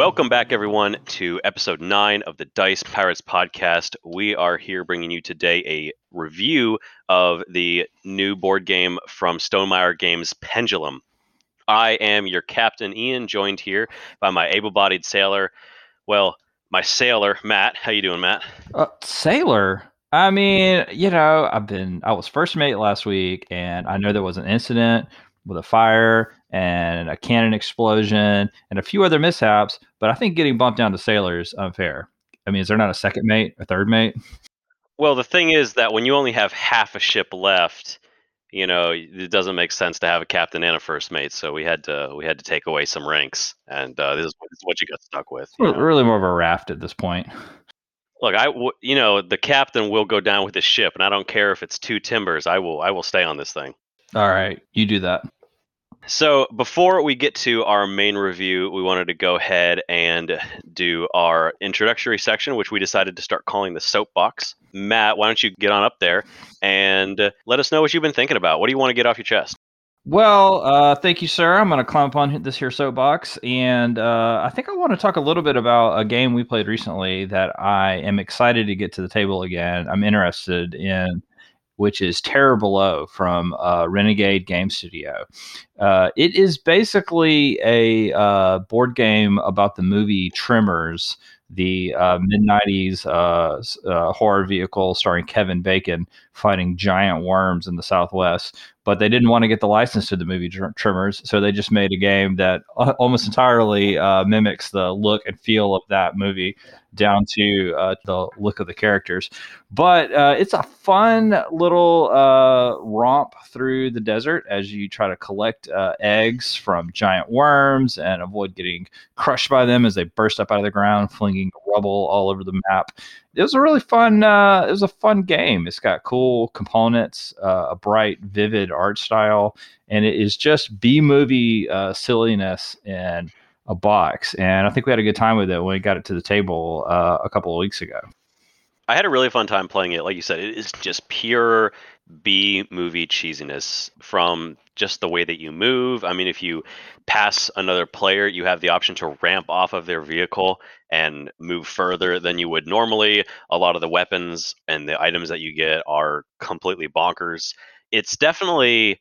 Welcome back, everyone, to episode nine of the Dice Pirates podcast. We are here bringing you today a review of the new board game from Stonemaier Games, Pendulum. I am your captain, Ian, joined here by my able-bodied sailor. Well, my sailor, Matt. How you doing, Matt? Uh, sailor. I mean, you know, I've been I was first mate last week, and I know there was an incident with a fire and a cannon explosion and a few other mishaps. But I think getting bumped down to sailor is unfair. I mean, is there not a second mate, a third mate? Well, the thing is that when you only have half a ship left, you know, it doesn't make sense to have a captain and a first mate. So we had to we had to take away some ranks, and uh, this, is, this, is, what you got stuck with. We're really more of a raft at this point. Look, I w- you know the captain will go down with the ship, and I don't care if it's two timbers. I will I will stay on this thing. All right, you do that. So before we get to our main review, we wanted to go ahead and do our introductory section, which we decided to start calling the soapbox. Matt, why don't you get on up there and let us know what you've been thinking about? What do you want to get off your chest? Well, uh, thank you, sir. I'm going to climb up on this here soapbox, and uh, I think I want to talk a little bit about a game we played recently that I am excited to get to the table again. I'm interested in which is Terror Below from uh, Renegade Game Studio. Uh, it is basically a uh, board game about the movie Tremors, the uh, mid 90s uh, uh, horror vehicle starring Kevin Bacon fighting giant worms in the Southwest. But they didn't want to get the license to the movie Tremors, so they just made a game that almost entirely mimics the look and feel of that movie down to uh, the look of the characters. But uh, it's a fun little uh, romp through the desert as you try to collect uh, eggs from giant worms and avoid getting crushed by them as they burst up out of the ground, flinging rubble all over the map. It was a really fun. Uh, it was a fun game. It's got cool components, uh, a bright, vivid art style, and it is just B movie silliness and a box, and I think we had a good time with it when we got it to the table uh, a couple of weeks ago. I had a really fun time playing it. Like you said, it is just pure B movie cheesiness from just the way that you move. I mean, if you pass another player, you have the option to ramp off of their vehicle and move further than you would normally. A lot of the weapons and the items that you get are completely bonkers. It's definitely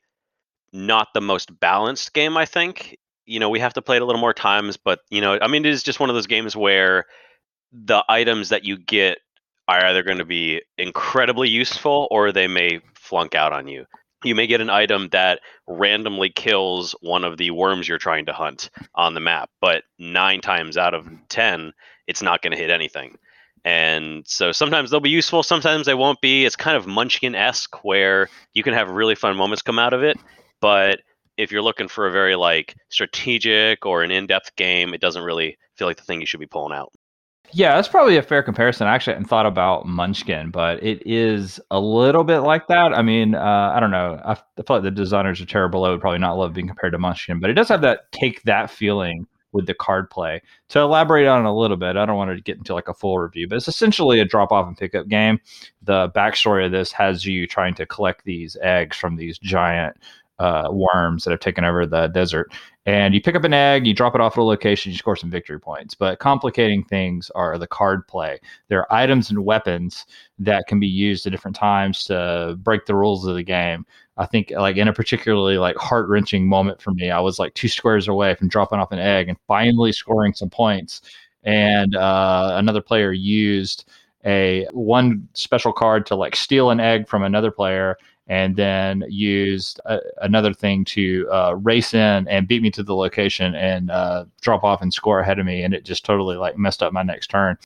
not the most balanced game, I think you know we have to play it a little more times but you know i mean it is just one of those games where the items that you get are either going to be incredibly useful or they may flunk out on you. You may get an item that randomly kills one of the worms you're trying to hunt on the map but nine times out of mm. ten it's not going to hit anything. And so sometimes they'll be useful sometimes they won't be. It's kind of munchkin-esque where you can have really fun moments come out of it but if you're looking for a very like strategic or an in-depth game, it doesn't really feel like the thing you should be pulling out. Yeah, that's probably a fair comparison. I actually hadn't thought about Munchkin, but it is a little bit like that. I mean, uh, I don't know. I, feel like the designers of Terror Below would probably not love being compared to Munchkin, but it does have that take that feeling with the card play. To elaborate on it a little bit, I don't want to get into like a full review, but it's essentially a drop off and pickup game. The backstory of this has you trying to collect these eggs from these giant uh, worms that have taken over the desert. And you pick up an egg, you drop it off at a location, you score some victory points. But complicating things are the card play. There are items and weapons that can be used at different times to break the rules of the game. I think like in a particularly like heart wrenching moment for me, I was like two squares away from dropping off an egg and finally scoring some points. And uh, another player used a one special card to like steal an egg from another player and then used a, another thing to uh, race in and beat me to the location and uh, drop off and score ahead of me, and it just totally like messed up my next turn.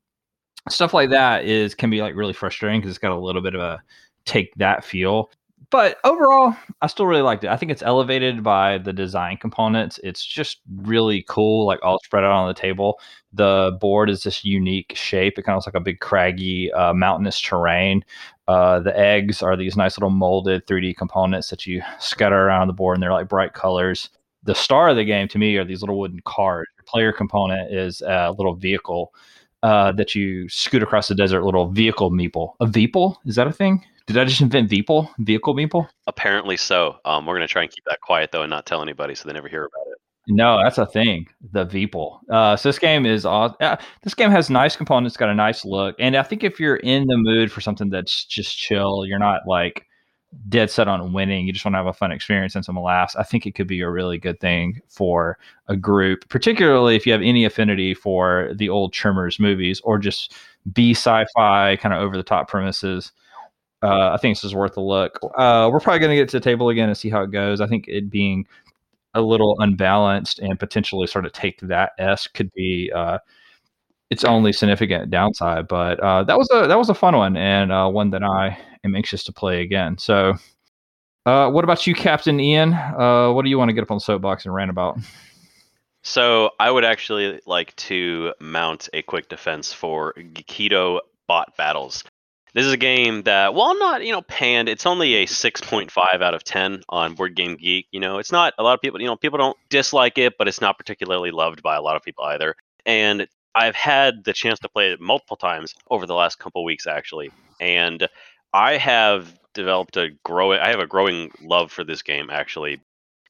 Stuff like that is can be like really frustrating because it's got a little bit of a take that feel. But overall, I still really liked it. I think it's elevated by the design components. It's just really cool, like all spread out on the table. The board is this unique shape. It kind of looks like a big craggy uh, mountainous terrain uh, the eggs are these nice little molded 3D components that you scatter around the board, and they're like bright colors. The star of the game to me are these little wooden cards. Your player component is a little vehicle uh, that you scoot across the desert. Little vehicle meeple. A veeple is that a thing? Did I just invent veeple? Vehicle meeple? Apparently so. Um, we're gonna try and keep that quiet though, and not tell anybody, so they never hear about it. No, that's a thing. The Veeple. Uh, so this game is aw- uh, this game has nice components, got a nice look, and I think if you're in the mood for something that's just chill, you're not like dead set on winning. You just want to have a fun experience and some laughs. I think it could be a really good thing for a group, particularly if you have any affinity for the old Tremors movies or just B sci-fi kind of over the top premises. Uh, I think this is worth a look. Uh, we're probably going to get to the table again and see how it goes. I think it being a little unbalanced and potentially sort of take that S could be uh, its only significant downside. But uh, that was a that was a fun one and uh, one that I am anxious to play again. So, uh, what about you, Captain Ian? Uh, what do you want to get up on the soapbox and rant about? So I would actually like to mount a quick defense for Gekido bot battles. This is a game that, while not you know panned, it's only a 6.5 out of 10 on Board Game Geek. You know, it's not a lot of people. You know, people don't dislike it, but it's not particularly loved by a lot of people either. And I've had the chance to play it multiple times over the last couple weeks, actually, and I have developed a growing. I have a growing love for this game, actually.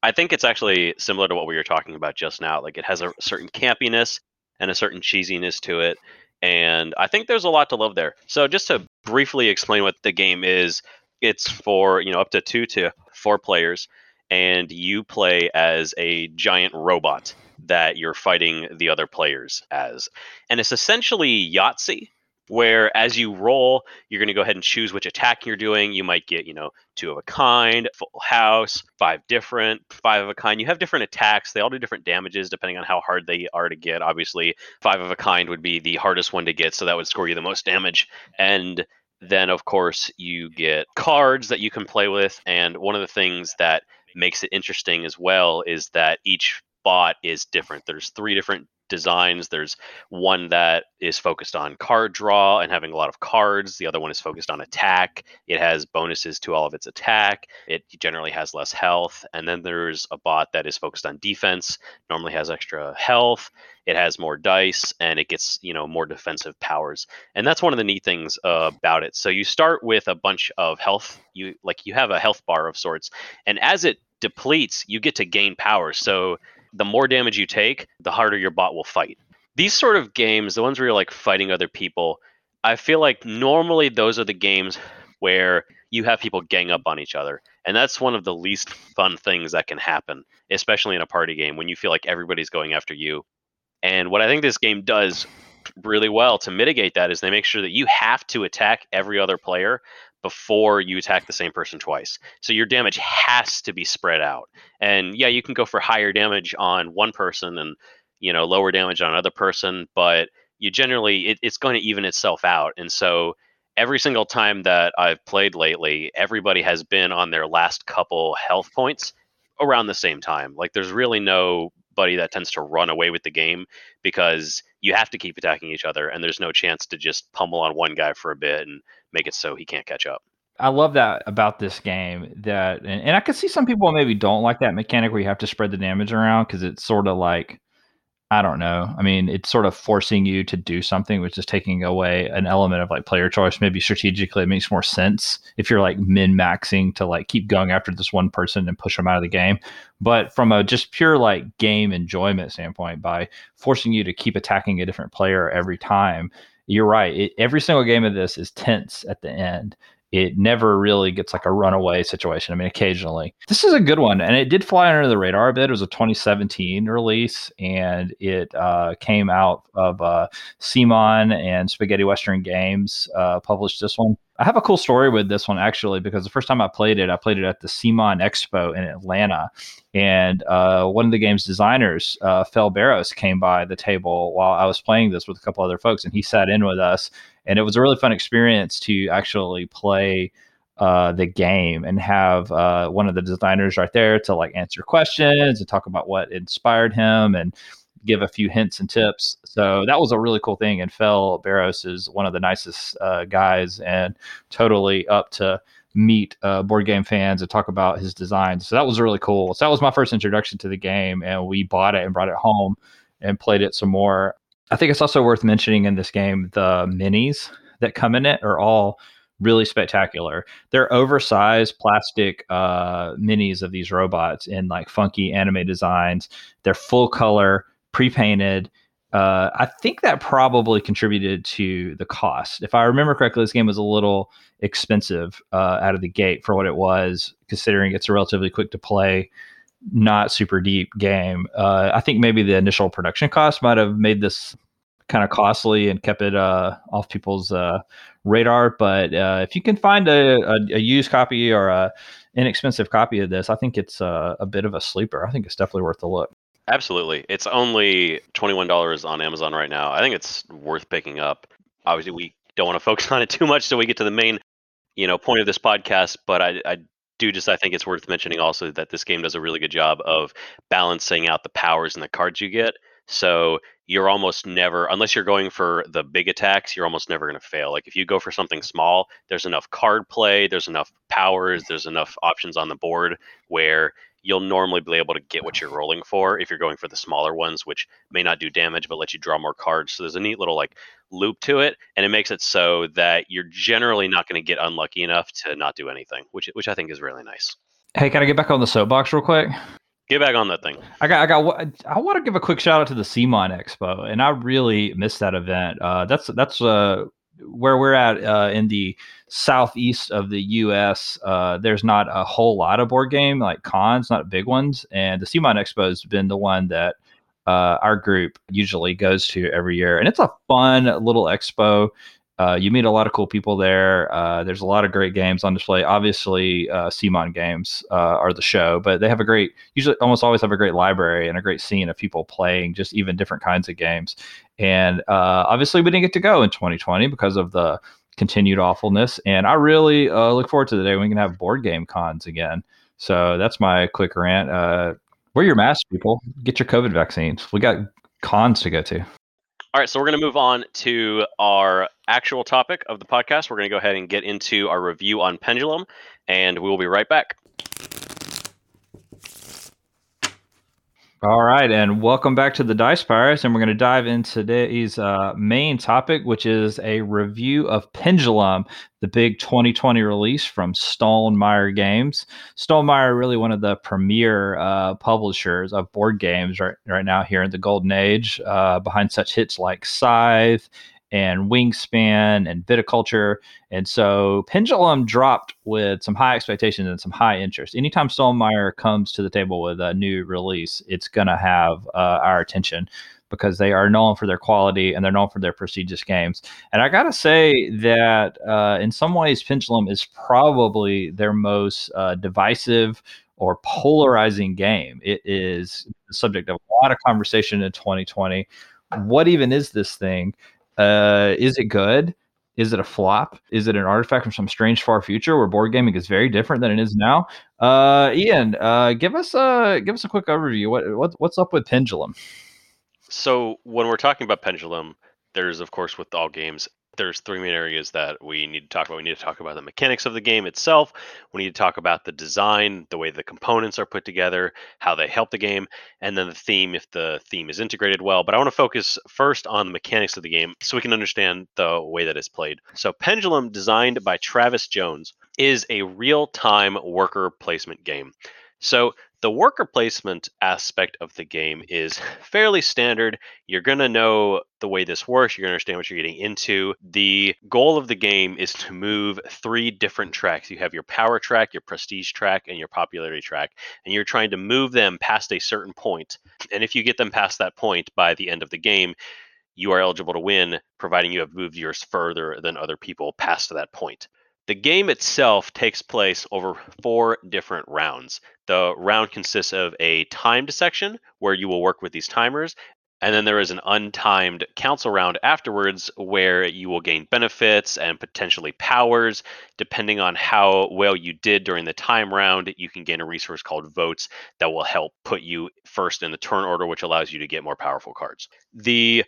I think it's actually similar to what we were talking about just now. Like it has a certain campiness and a certain cheesiness to it and I think there's a lot to love there. So just to briefly explain what the game is, it's for you know up to two to four players, and you play as a giant robot that you're fighting the other players as, and it's essentially Yahtzee where as you roll, you're going to go ahead and choose which attack you're doing. You might get, you know, two of a kind, full house, five different, five of a kind. You have different attacks. They all do different damages depending on how hard they are to get. Obviously, five of a kind would be the hardest one to get, so that would score you the most damage. And then, of course, you get cards that you can play with. And one of the things that makes it interesting as well is that each bot is different. There's three different designs. There's one that is focused on card draw and having a lot of cards. The other one is focused on attack. It has bonuses to all of its attack. It generally has less health. And then there's a bot that is focused on defense, normally has extra health. It has more dice and it gets, you know, more defensive powers. And that's one of the neat things uh, about it. So you start with a bunch of health. You like you have a health bar of sorts. And as it depletes, you get to gain power. So the more damage you take, the harder your bot will fight. These sort of games, the ones where you're like fighting other people, I feel like normally those are the games where you have people gang up on each other. And that's one of the least fun things that can happen, especially in a party game when you feel like everybody's going after you. And what I think this game does really well to mitigate that is they make sure that you have to attack every other player before you attack the same person twice. So your damage has to be spread out. And yeah, you can go for higher damage on one person and you know lower damage on another person, but you generally it, it's going to even itself out. And so every single time that I've played lately, everybody has been on their last couple health points around the same time. Like there's really nobody that tends to run away with the game because you have to keep attacking each other and there's no chance to just pummel on one guy for a bit and make it so he can't catch up. I love that about this game that and, and I could see some people maybe don't like that mechanic where you have to spread the damage around because it's sort of like I don't know. I mean, it's sort of forcing you to do something, which is taking away an element of like player choice. Maybe strategically, it makes more sense if you're like min maxing to like keep going after this one person and push them out of the game. But from a just pure like game enjoyment standpoint, by forcing you to keep attacking a different player every time, you're right. It, every single game of this is tense at the end it never really gets like a runaway situation. I mean, occasionally. This is a good one, and it did fly under the radar a bit. It was a 2017 release, and it uh, came out of uh, CMON and Spaghetti Western Games uh, published this one. I have a cool story with this one actually because the first time I played it, I played it at the CMON Expo in Atlanta, and uh, one of the game's designers, uh, Fel Barros, came by the table while I was playing this with a couple other folks, and he sat in with us, and it was a really fun experience to actually play uh, the game and have uh, one of the designers right there to like answer questions and talk about what inspired him and give a few hints and tips. So that was a really cool thing. And Fel Barros is one of the nicest uh, guys and totally up to meet uh, board game fans and talk about his designs. So that was really cool. So that was my first introduction to the game, and we bought it and brought it home and played it some more. I think it's also worth mentioning in this game the minis that come in it are all really spectacular. They're oversized plastic uh, minis of these robots in like funky anime designs. They're full color, pre painted. Uh, I think that probably contributed to the cost. If I remember correctly, this game was a little expensive uh, out of the gate for what it was, considering it's a relatively quick to play, not super deep game. Uh, I think maybe the initial production cost might have made this kind of costly and kept it uh, off people's uh, radar. But uh, if you can find a, a, a, used copy or a inexpensive copy of this, I think it's a, a bit of a sleeper. I think it's definitely worth a look. Absolutely. It's only $21 on Amazon right now. I think it's worth picking up. Obviously, we don't want to focus on it too much so we get to the main, you know, point of this podcast, but I, I do just I think it's worth mentioning also that this game does a really good job of balancing out the powers and the cards you get. So you're almost never, unless you're going for the big attacks, you're almost never going to fail. Like if you go for something small, there's enough card play, there's enough powers, there's enough options on the board where you'll normally be able to get what you're rolling for if you're going for the smaller ones, which may not do damage but let you draw more cards. So there's a neat little like loop to it, and it makes it so that you're generally not going to get unlucky enough to not do anything, which which I think is really nice. Hey, can I get back on the soapbox real quick? Get back on that thing. I got, I got. I want to give a quick shout out to the CMON Expo, and I really missed that event. Uh, that's that's uh, where we're at uh, in the southeast of the U.S. Uh, there's not a whole lot of board game like cons, not big ones, and the CMON Expo has been the one that uh, our group usually goes to every year, and it's a fun little expo. Uh, you meet a lot of cool people there. Uh, there's a lot of great games on display. Obviously, uh, CMON games uh, are the show, but they have a great, usually almost always have a great library and a great scene of people playing just even different kinds of games. And uh, obviously, we didn't get to go in 2020 because of the continued awfulness. And I really uh, look forward to the day when we can have board game cons again. So that's my quick rant. Wear your masks, people. Get your COVID vaccines. We got cons to go to. All right, so we're going to move on to our actual topic of the podcast. We're going to go ahead and get into our review on Pendulum, and we will be right back. All right, and welcome back to the Dice Pirates, and we're going to dive into today's uh, main topic, which is a review of Pendulum, the big 2020 release from Stonemaier Games. Stonemaier, really one of the premier uh, publishers of board games right right now here in the golden age, uh, behind such hits like Scythe and Wingspan and Viticulture. And so Pendulum dropped with some high expectations and some high interest. Anytime Stonemaier comes to the table with a new release, it's going to have uh, our attention because they are known for their quality and they're known for their prestigious games. And I got to say that uh, in some ways, Pendulum is probably their most uh, divisive or polarizing game. It is the subject of a lot of conversation in 2020. What even is this thing? Uh, is it good? Is it a flop? Is it an artifact from some strange far future where board gaming is very different than it is now? Uh, Ian, uh, give us a give us a quick overview. What, what what's up with Pendulum? So when we're talking about Pendulum, there's of course with all games there's three main areas that we need to talk about. We need to talk about the mechanics of the game itself. We need to talk about the design, the way the components are put together, how they help the game, and then the theme if the theme is integrated well. But I want to focus first on the mechanics of the game so we can understand the way that it's played. So, Pendulum, designed by Travis Jones, is a real time worker placement game. So the worker placement aspect of the game is fairly standard. You're going to know the way this works. You're going to understand what you're getting into. The goal of the game is to move three different tracks. You have your power track, your prestige track, and your popularity track. And you're trying to move them past a certain point. And if you get them past that point by the end of the game, you are eligible to win, providing you have moved yours further than other people past that point. The game itself takes place over four different rounds. The round consists of a timed section where you will work with these timers, and then there is an untimed council round afterwards where you will gain benefits and potentially powers. Depending on how well you did during the time round, you can gain a resource called votes that will help put you first in the turn order, which allows you to get more powerful cards. The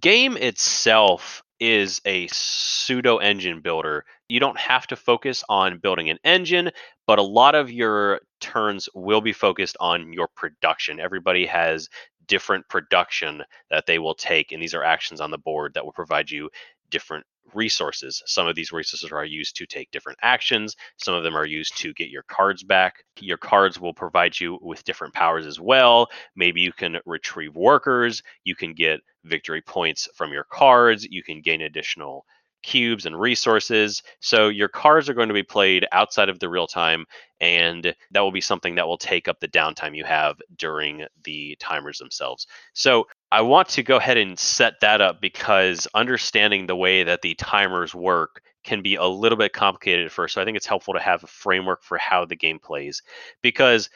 game itself is a pseudo engine builder. You don't have to focus on building an engine, but a lot of your turns will be focused on your production. Everybody has different production that they will take, and these are actions on the board that will provide you different resources. Some of these resources are used to take different actions, some of them are used to get your cards back. Your cards will provide you with different powers as well. Maybe you can retrieve workers, you can get victory points from your cards, you can gain additional cubes and resources. So your cards are going to be played outside of the real time, and that will be something that will take up the downtime you have during the timers themselves. So I want to go ahead and set that up because understanding the way that the timers work can be a little bit complicated at first. So I think it's helpful to have a framework for how the game plays because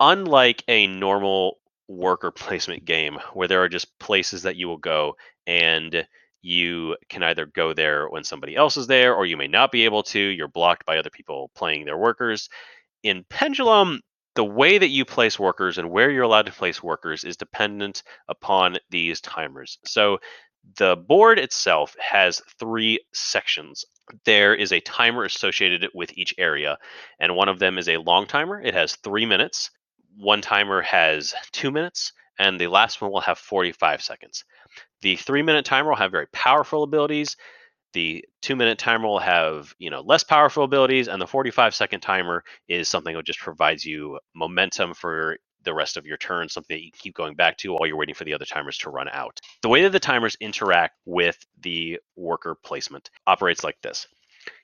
unlike a normal worker placement game where there are just places that you will go and you can either go there when somebody else is there or you may not be able to you're blocked by other people playing their workers. In pendulum the way that you place workers and where you're allowed to place workers is dependent upon these timers. So the board itself has three sections. There is a timer associated with each area and one of them is a long timer. It has three minutes. One timer has two minutes and the last one will have 45 seconds the three minute timer will have very powerful abilities. The two minute timer will have you know less powerful abilities, and the 45 second timer is something that just provides you momentum for the rest of your turn, something that you keep going back to while you're waiting for the other timers to run out. The way that the timers interact with the worker placement operates like this.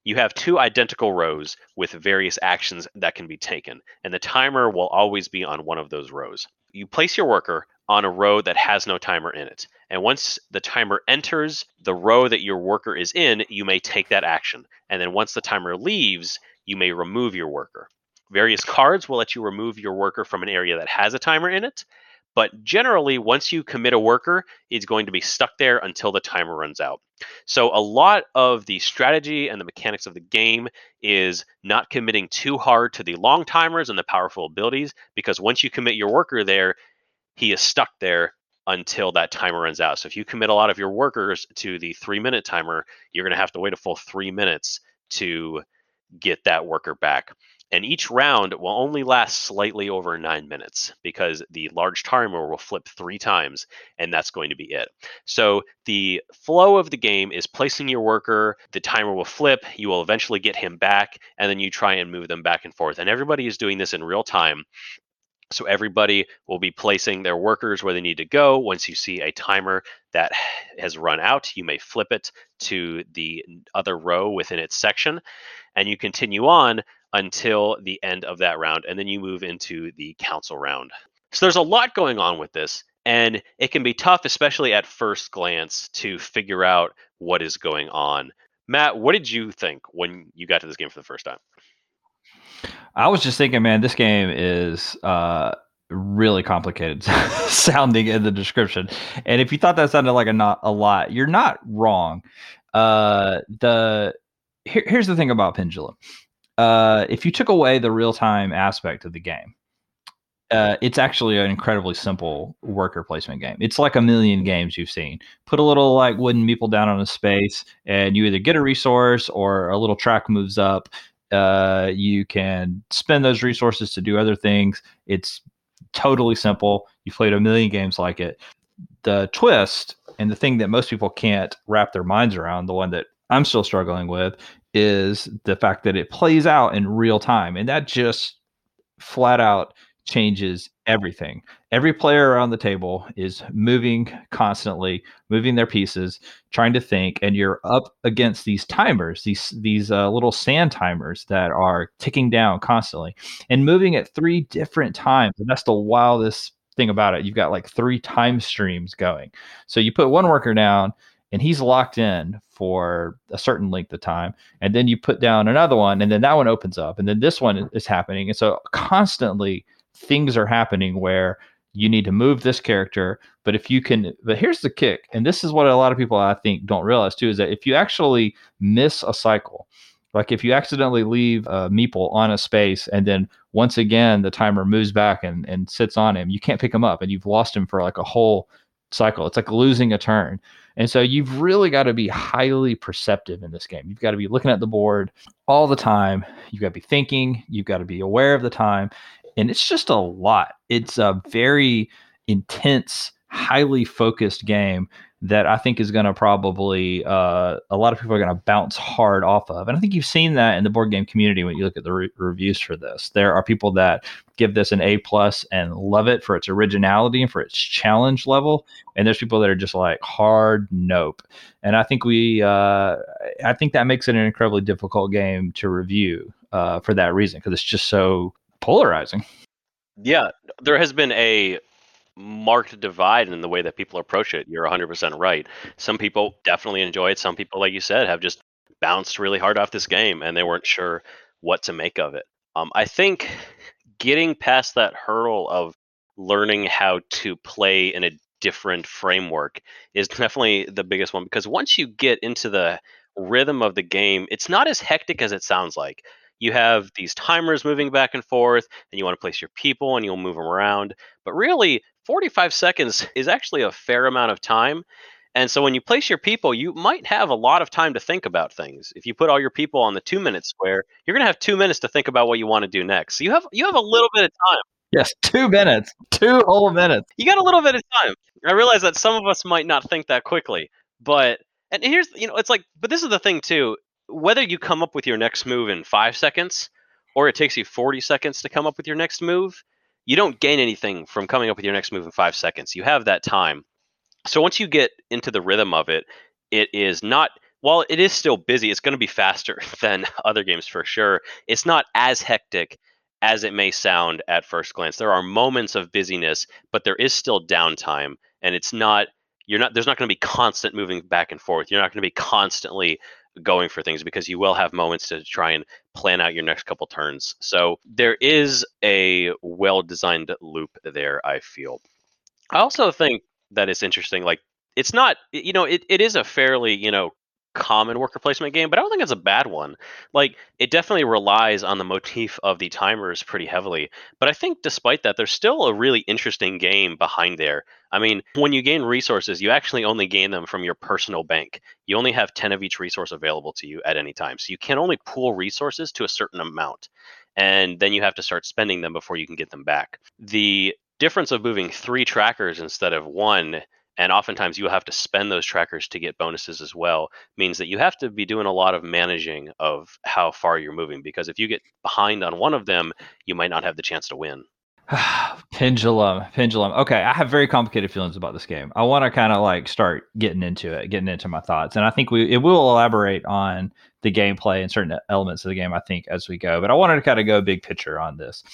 You have two identical rows with various actions that can be taken, and the timer will always be on one of those rows. You place your worker on a row that has no timer in it. And once the timer enters the row that your worker is in, you may take that action. And then once the timer leaves, you may remove your worker. Various cards will let you remove your worker from an area that has a timer in it. But generally, once you commit a worker, it's going to be stuck there until the timer runs out. So, a lot of the strategy and the mechanics of the game is not committing too hard to the long timers and the powerful abilities, because once you commit your worker there, he is stuck there until that timer runs out. So if you commit a lot of your workers to the three minute timer, you're going to have to wait a full three minutes to get that worker back. And each round will only last slightly over nine minutes because the large timer will flip three times, and that's going to be it. So the flow of the game is placing your worker, the timer will flip, you will eventually get him back, and then you try and move them back and forth. And everybody is doing this in real time so everybody will be placing their workers where they need to go. Once you see a timer that has run out, you may flip it to the other row within its section, and you continue on until the end of that round, and then you move into the council round. So there's a lot going on with this, and it can be tough, especially at first glance, to figure out what is going on. Matt, what did you think when you got to this game for the first time? I was just thinking, man, this game is uh, really complicated sounding in the description. And if you thought that sounded like a not a lot, you're not wrong. Uh, the here, here's the thing about Pendulum. Uh, if you took away the real time aspect of the game, uh, it's actually an incredibly simple worker placement game. It's like a million games you've seen. Put a little like wooden meeple down on a space, and you either get a resource or a little track moves up. Uh, you can spend those resources to do other things. It's totally simple. You've played a million games like it. The twist and the thing that most people can't wrap their minds around, the one that I'm still struggling with, is the fact that it plays out in real time. And that just flat out changes everything. Every player around the table is moving constantly, moving their pieces, trying to think, and you're up against these timers, these these uh, little sand timers that are ticking down constantly and moving at three different times. And that's the wildest thing about it. You've got like three time streams going. So you put one worker down and he's locked in for a certain length of time and then you put down another one and then that one opens up and then this one is happening and so constantly things are happening where you need to move this character but if you can but here's the kick and this is what a lot of people i think don't realize too is that if you actually miss a cycle like if you accidentally leave a meeple on a space and then once again the timer moves back and, and sits on him you can't pick him up and you've lost him for like a whole cycle. It's like losing a turn. And so you've really got to be highly perceptive in this game. You've got to be looking at the board all the time. You've got to be thinking. You've got to be aware of the time and it's just a lot. It's a very intense, highly focused game that I think is going to probably uh, a lot of people are going to bounce hard off of. And I think you've seen that in the board game community when you look at the re- reviews for this. There are people that give this an A plus and love it for its originality and for its challenge level, and there's people that are just like hard nope. And I think we, uh, I think that makes it an incredibly difficult game to review uh, for that reason because it's just so polarizing. Yeah, there has been a marked divide in the way that people approach it. You're 100% right. Some people definitely enjoy it. Some people, like you said, have just bounced really hard off this game and they weren't sure what to make of it. Um, I think getting past that hurdle of learning how to play in a different framework is definitely the biggest one because once you get into the rhythm of the game, it's not as hectic as it sounds like you have these timers moving back and forth, and you want to place your people and you'll move them around. But really, 45 seconds is actually a fair amount of time. And so when you place your people, you might have a lot of time to think about things. If you put all your people on the two minute square, you're gonna have two minutes to think about what you want to do next. So you have you have a little bit of time. Yes, two minutes, two whole minutes. You got a little bit of time. I realize that some of us might not think that quickly, but and here's you know it's like, but this is the thing too whether you come up with your next move in five seconds or it takes you 40 seconds to come up with your next move, you don't gain anything from coming up with your next move in five seconds. You have that time. So once you get into the rhythm of it, it is not, while it is still busy, it's going to be faster than other games for sure. It's not as hectic as it may sound at first glance. There are moments of busyness, but there is still downtime. And it's not, you're not, there's not going to be constant moving back and forth. You're not going to be constantly going for things because you will have moments to try and plan out your next couple turns. So there is a well designed loop there, I feel. I also think that it's interesting. Like, it's not, you know, it, it is a fairly, you know, common worker placement game, but I don't think it's a bad one. Like it definitely relies on the motif of the timers pretty heavily, but I think despite that there's still a really interesting game behind there. I mean, when you gain resources, you actually only gain them from your personal bank. You only have 10 of each resource available to you at any time. So you can only pool resources to a certain amount. And then you have to start spending them before you can get them back. The difference of moving three trackers instead of one and oftentimes you have to spend those trackers to get bonuses as well means that you have to be doing a lot of managing of how far you're moving because if you get behind on one of them you might not have the chance to win. Pendulum pendulum. Okay i have very complicated feelings about this game. I want to kind of like start getting into it getting into my thoughts and i think we it will elaborate on the gameplay and certain elements of the game i think as we go but i wanted to kind of go big picture on this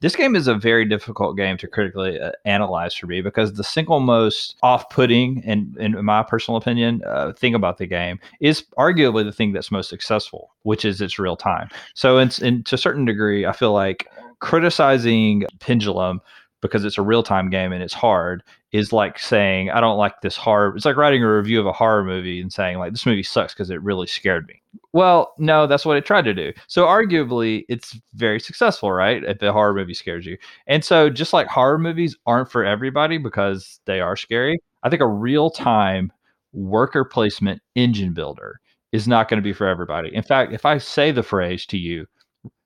this game is a very difficult game to critically uh, analyze for me because the single most off-putting, and in my personal opinion, uh, thing about the game is arguably the thing that's most successful, which is its real time. So, in, in to a certain degree, I feel like criticizing Pendulum because it's a real time game and it's hard is like saying I don't like this horror. It's like writing a review of a horror movie and saying like this movie sucks because it really scared me. Well, no, that's what it tried to do. So arguably, it's very successful, right? If a horror movie scares you, and so just like horror movies aren't for everybody because they are scary. I think a real time worker placement engine builder is not going to be for everybody. In fact, if I say the phrase to you,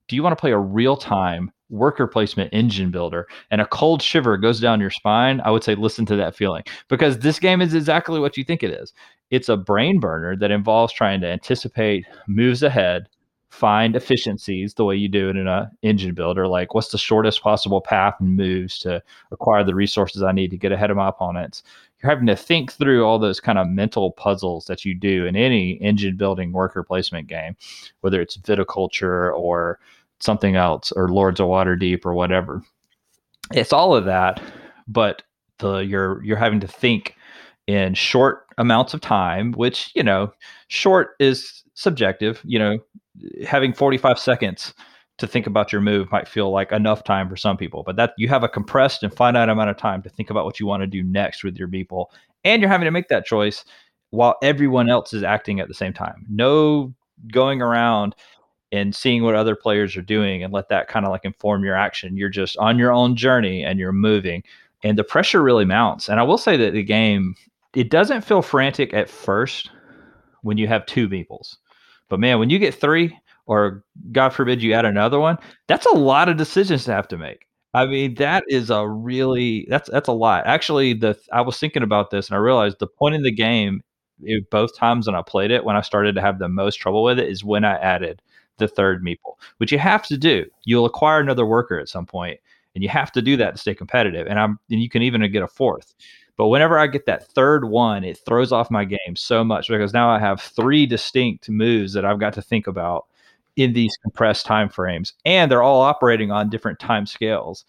do you want to play a real time worker placement engine builder and a cold shiver goes down your spine, I would say listen to that feeling because this game is exactly what you think it is. It's a brain burner that involves trying to anticipate moves ahead, find efficiencies the way you do it in a engine builder like what's the shortest possible path and moves to acquire the resources I need to get ahead of my opponents. You're having to think through all those kind of mental puzzles that you do in any engine building worker placement game, whether it's viticulture or something else or Lords of Waterdeep or whatever. It's all of that, but the you're you're having to think in short amounts of time, which you know, short is subjective. You know, having 45 seconds to think about your move might feel like enough time for some people, but that you have a compressed and finite amount of time to think about what you want to do next with your people, and you're having to make that choice while everyone else is acting at the same time. No going around and seeing what other players are doing and let that kind of like inform your action. You're just on your own journey and you're moving. And the pressure really mounts. And I will say that the game, it doesn't feel frantic at first when you have two meeples. But man, when you get three, or God forbid you add another one, that's a lot of decisions to have to make. I mean, that is a really that's that's a lot. Actually, the I was thinking about this and I realized the point in the game, it, both times when I played it, when I started to have the most trouble with it, is when I added the third meeple, which you have to do. You'll acquire another worker at some point, and you have to do that to stay competitive. And I'm and you can even get a fourth. But whenever I get that third one, it throws off my game so much because now I have three distinct moves that I've got to think about in these compressed time frames and they're all operating on different time scales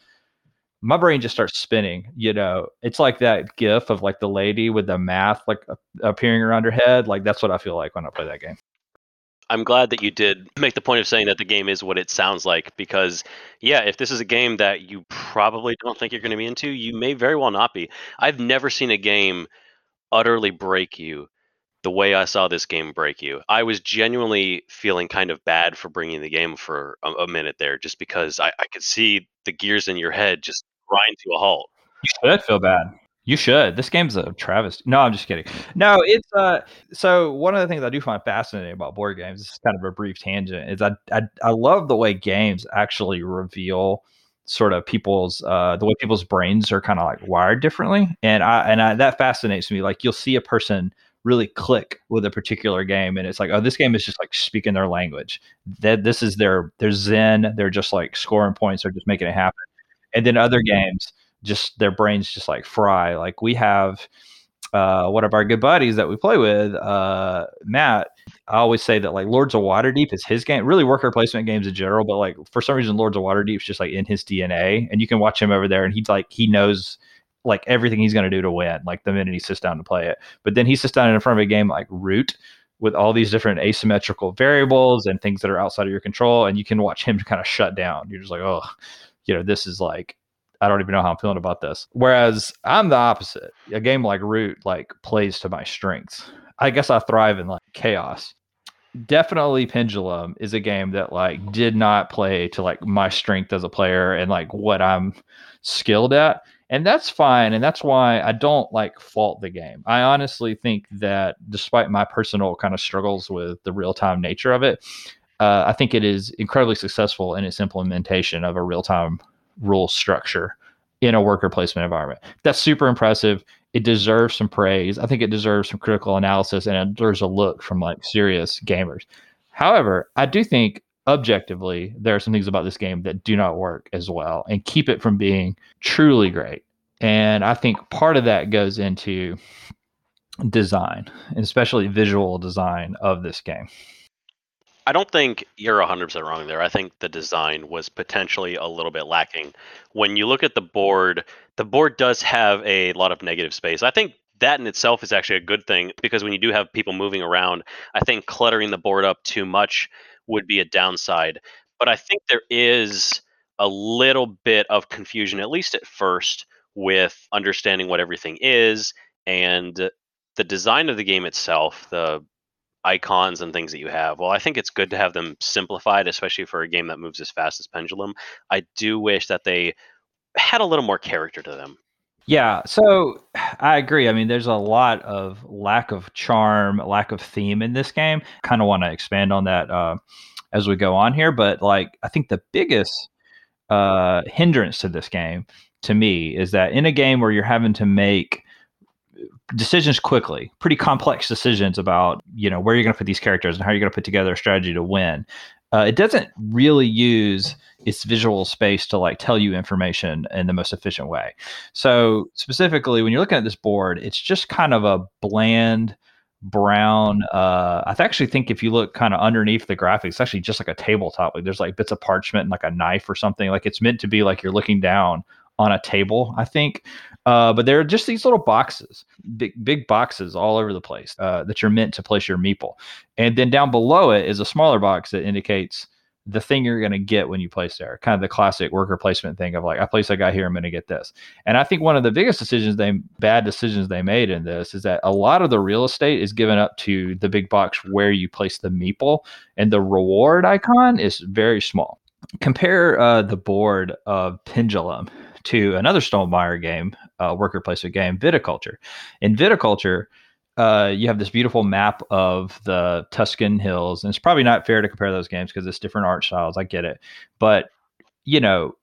my brain just starts spinning you know it's like that gif of like the lady with the math like appearing around her head like that's what i feel like when i play that game i'm glad that you did make the point of saying that the game is what it sounds like because yeah if this is a game that you probably don't think you're going to be into you may very well not be i've never seen a game utterly break you the way I saw this game break you. I was genuinely feeling kind of bad for bringing the game for a, a minute there, just because I, I, could see the gears in your head just grind to a halt. You should feel bad. You should. This game's a travesty. No, I'm just kidding. No, it's uh. So one of the things I do find fascinating about board games, this is kind of a brief tangent, is I I, I love the way games actually reveal sort of people's uh the way people's brains are kind of like wired differently, and I and I, that fascinates me. Like you'll see a person really click with a particular game and it's like oh this game is just like speaking their language that this is their their zen they're just like scoring points they're just making it happen and then other games just their brains just like fry like we have uh, one of our good buddies that we play with, uh, Matt, I always say that like Lords of Waterdeep is his game. Really, worker placement games in general, but like for some reason, Lords of Waterdeep is just like in his DNA, and you can watch him over there, and he's like he knows like everything he's going to do to win, like the minute he sits down to play it. But then he sits down in front of a game like Root with all these different asymmetrical variables and things that are outside of your control, and you can watch him kind of shut down. You're just like, oh, you know, this is like I don't even know how I'm feeling about this. Whereas I'm the opposite. A game like Root like plays to my strengths. I guess I thrive in like chaos. Definitely Pendulum is a game that like did not play to like my strength as a player and like what I'm skilled at and that's fine and that's why i don't like fault the game i honestly think that despite my personal kind of struggles with the real-time nature of it uh, i think it is incredibly successful in its implementation of a real-time rule structure in a worker placement environment that's super impressive it deserves some praise i think it deserves some critical analysis and it deserves a look from like serious gamers however i do think objectively, there are some things about this game that do not work as well and keep it from being truly great. And I think part of that goes into design, especially visual design of this game. I don't think you're 100% wrong there. I think the design was potentially a little bit lacking. When you look at the board, the board does have a lot of negative space. I think that in itself is actually a good thing because when you do have people moving around, I think cluttering the board up too much would be a downside. But I think there is a little bit of confusion, at least at first, with understanding what everything is and the design of the game itself, the icons and things that you have. Well, I think it's good to have them simplified, especially for a game that moves as fast as Pendulum. I do wish that they had a little more character to them. Yeah, so I agree. I mean, there's a lot of lack of charm, lack of theme in this game. Kind of want to expand on that uh, as we go on here, but like I think the biggest uh, hindrance to this game, to me, is that in a game where you're having to make decisions quickly, pretty complex decisions about you know where you're going to put these characters and how you're going to put together a strategy to win. Uh, it doesn't really use its visual space to like tell you information in the most efficient way. So specifically, when you're looking at this board, it's just kind of a bland brown. Uh, I actually think if you look kind of underneath the graphics, it's actually just like a tabletop. Like there's like bits of parchment and like a knife or something. Like it's meant to be like you're looking down on a table, I think. Uh, but there are just these little boxes, big big boxes all over the place uh, that you're meant to place your meeple. And then down below it is a smaller box that indicates the thing you're going to get when you place there. Kind of the classic worker placement thing of like, I place a guy here, I'm going to get this. And I think one of the biggest decisions they bad decisions they made in this is that a lot of the real estate is given up to the big box where you place the meeple, and the reward icon is very small. Compare uh, the board of Pendulum to another Stonemaier game, uh, worker placement game, Viticulture. In Viticulture, uh, you have this beautiful map of the Tuscan hills, and it's probably not fair to compare those games because it's different art styles. I get it, but you know,